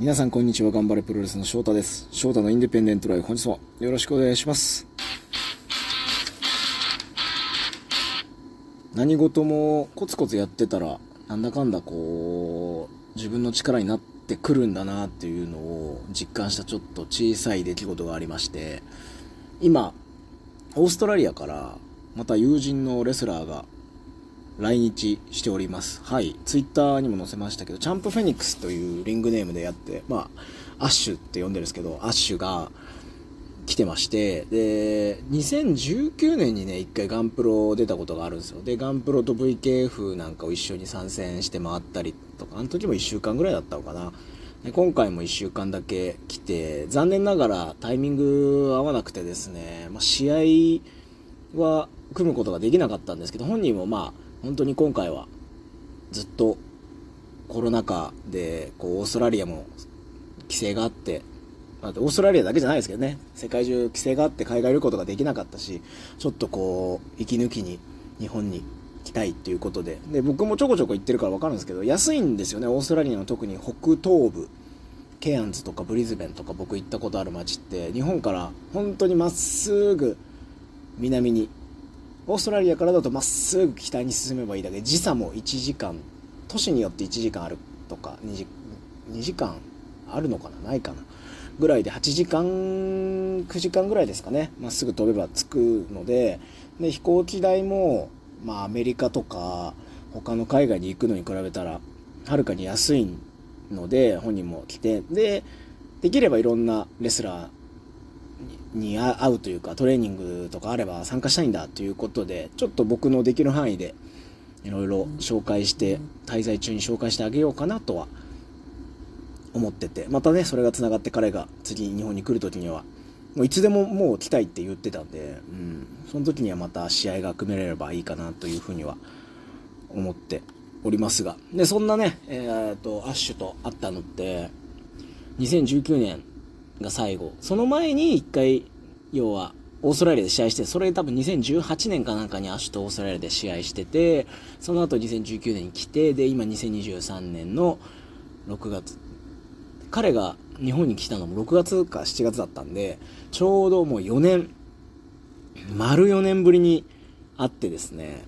皆さんこんにちは。頑張れプロレスの翔太です。翔太のインディペンデントライブ本日もよろしくお願いします。何事もコツコツやってたらなんだかんだこう自分の力になってくるんだなっていうのを実感したちょっと小さい出来事がありまして今オーストラリアからまた友人のレスラーが来日しております。はい。ツイッターにも載せましたけど、チャンプフェニックスというリングネームでやって、まあ、アッシュって呼んでるんですけど、アッシュが来てまして、で、2019年にね、一回ガンプロ出たことがあるんですよ。で、ガンプロと VKF なんかを一緒に参戦して回ったりとか、あの時も1週間ぐらいだったのかな。で今回も1週間だけ来て、残念ながらタイミング合わなくてですね、まあ、試合は組むことができなかったんですけど、本人もまあ、本当に今回はずっとコロナ禍でこうオーストラリアも規制があって、まあ、オーストラリアだけじゃないですけどね。世界中規制があって海外旅行とかできなかったしちょっとこう息抜きに日本に来たいっていうことで。で僕もちょこちょこ行ってるから分かるんですけど安いんですよね。オーストラリアの特に北東部ケアンズとかブリズベンとか僕行ったことある街って日本から本当にまっすぐ南にオーストラリアからだとまっすぐ北に進めばいいだけ時差も1時間都市によって1時間あるとか 2, 時2時間あるのかなないかなぐらいで8時間9時間ぐらいですかね。まっすぐ飛べば着くのでで飛行機代も、まあ、アメリカとか他の海外に行くのに比べたらはるかに安いので本人も来て。でできればいろんなレスラーに会うというかトレーニングとかあれば参加したいんだということでちょっと僕のできる範囲でいろいろ紹介して滞在中に紹介してあげようかなとは思っててまたねそれがつながって彼が次日本に来る時にはもういつでももう来たいって言ってたんで、うん、その時にはまた試合が組めれればいいかなというふうには思っておりますがでそんなね、えー、っとアッシュと会ったのって2019年が最後。その前に一回、要は、オーストラリアで試合して、それ多分2018年かなんかにアッシュとオーストラリアで試合してて、その後2019年に来て、で、今2023年の6月。彼が日本に来たのも6月か7月だったんで、ちょうどもう4年、丸4年ぶりに会ってですね、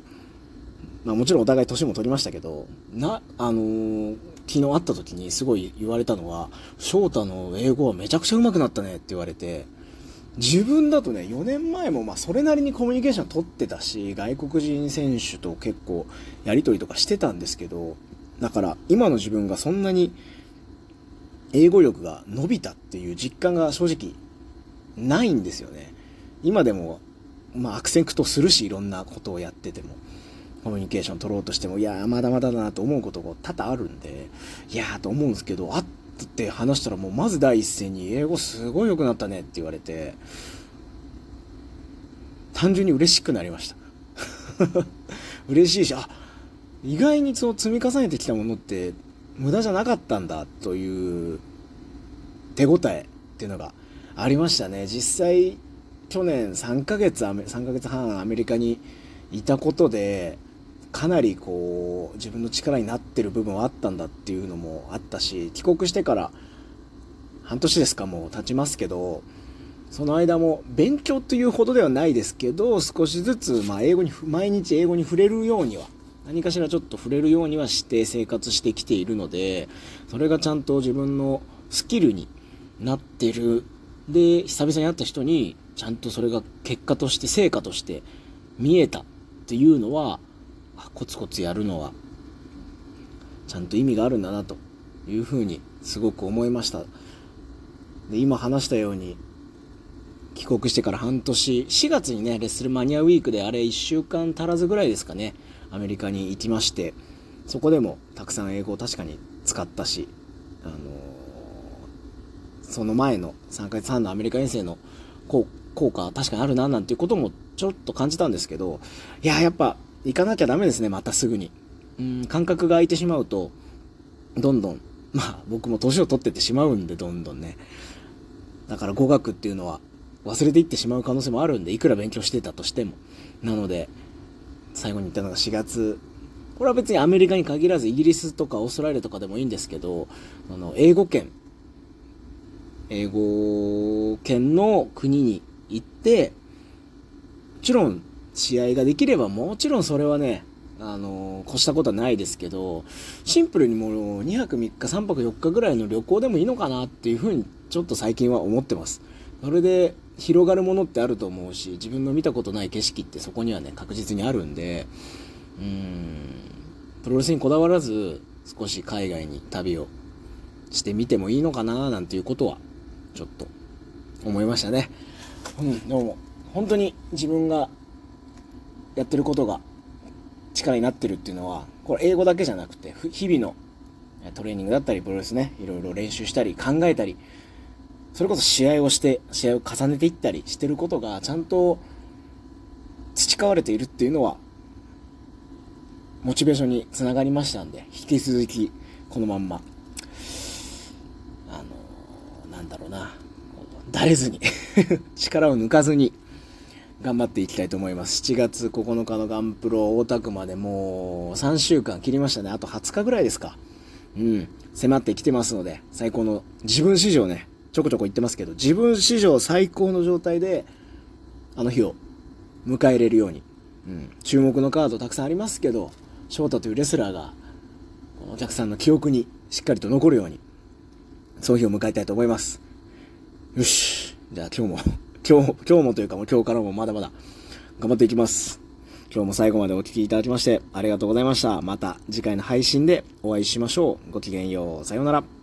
まあもちろんお互い年も取りましたけど、な、あのー、昨日会った時にすごい言われたのは、翔太の英語はめちゃくちゃ上手くなったねって言われて、自分だとね、4年前もまあそれなりにコミュニケーション取ってたし、外国人選手と結構やり取りとかしてたんですけど、だから今の自分がそんなに英語力が伸びたっていう実感が正直ないんですよね。今でも、まあアクセントするし、いろんなことをやってても。コミュニケーション取ろうとしても、いやまだまだだなと思うことが多々あるんで、いやーと思うんですけど、あって話したらもうまず第一声に、英語すごい良くなったねって言われて、単純に嬉しくなりました。嬉しいし、あ、意外にその積み重ねてきたものって無駄じゃなかったんだという手応えっていうのがありましたね。実際、去年3ヶ月、3ヶ月半アメリカにいたことで、かなりこう自分の力になってる部分はあったんだっていうのもあったし帰国してから半年ですかもう経ちますけどその間も勉強というほどではないですけど少しずつま英語に毎日英語に触れるようには何かしらちょっと触れるようにはして生活してきているのでそれがちゃんと自分のスキルになってる。で久々に会った人にちゃんとそれが結果として成果として見えたっていうのはコツコツやるのはちゃんと意味があるんだなというふうにすごく思いました。で今話したように帰国してから半年4月にねレッスルマニアウィークであれ1週間足らずぐらいですかねアメリカに行きましてそこでもたくさん英語を確かに使ったし、あのー、その前の3ヶ月半のアメリカ遠征の効果は確かにあるななんていうこともちょっと感じたんですけどいややっぱ行かなきゃダメですね、またすぐに。うん、感覚が空いてしまうと、どんどん、まあ僕も年を取ってってしまうんで、どんどんね。だから語学っていうのは忘れていってしまう可能性もあるんで、いくら勉強してたとしても。なので、最後に言ったのが4月。これは別にアメリカに限らず、イギリスとかオーストラリアとかでもいいんですけど、あの、英語圏英語圏の国に行って、もちろん試合ができればもちろんそれはね、あの、越したことはないですけど、シンプルにもう2泊3日、3泊4日ぐらいの旅行でもいいのかなっていうふうにちょっと最近は思ってます。それで広がるものってあると思うし、自分の見たことない景色ってそこにはね、確実にあるんで、うん、プロレスにこだわらず、少し海外に旅をしてみてもいいのかななんていうことは、ちょっと思いましたね。うん、どうも、本当に自分がやってることが力になってるっていうのは、これ英語だけじゃなくて、日々のトレーニングだったり、プロレスね、いろいろ練習したり、考えたり、それこそ試合をして、試合を重ねていったりしてることが、ちゃんと培われているっていうのは、モチベーションにつながりましたんで、引き続き、このまんま、あのなんだろうな、だれずに 力を抜かずに、頑張っていきたいと思います。7月9日のガンプロ大田区までもう3週間切りましたね。あと20日ぐらいですか。うん。迫ってきてますので、最高の自分史上ね、ちょこちょこ言ってますけど、自分史上最高の状態で、あの日を迎えれるように。うん。注目のカードたくさんありますけど、翔太というレスラーが、お客さんの記憶にしっかりと残るように、その日を迎えたいと思います。よし。じゃあ今日も今日、今日もというかもう今日からもまだまだ頑張っていきます。今日も最後までお聴きいただきましてありがとうございました。また次回の配信でお会いしましょう。ごきげんよう。さようなら。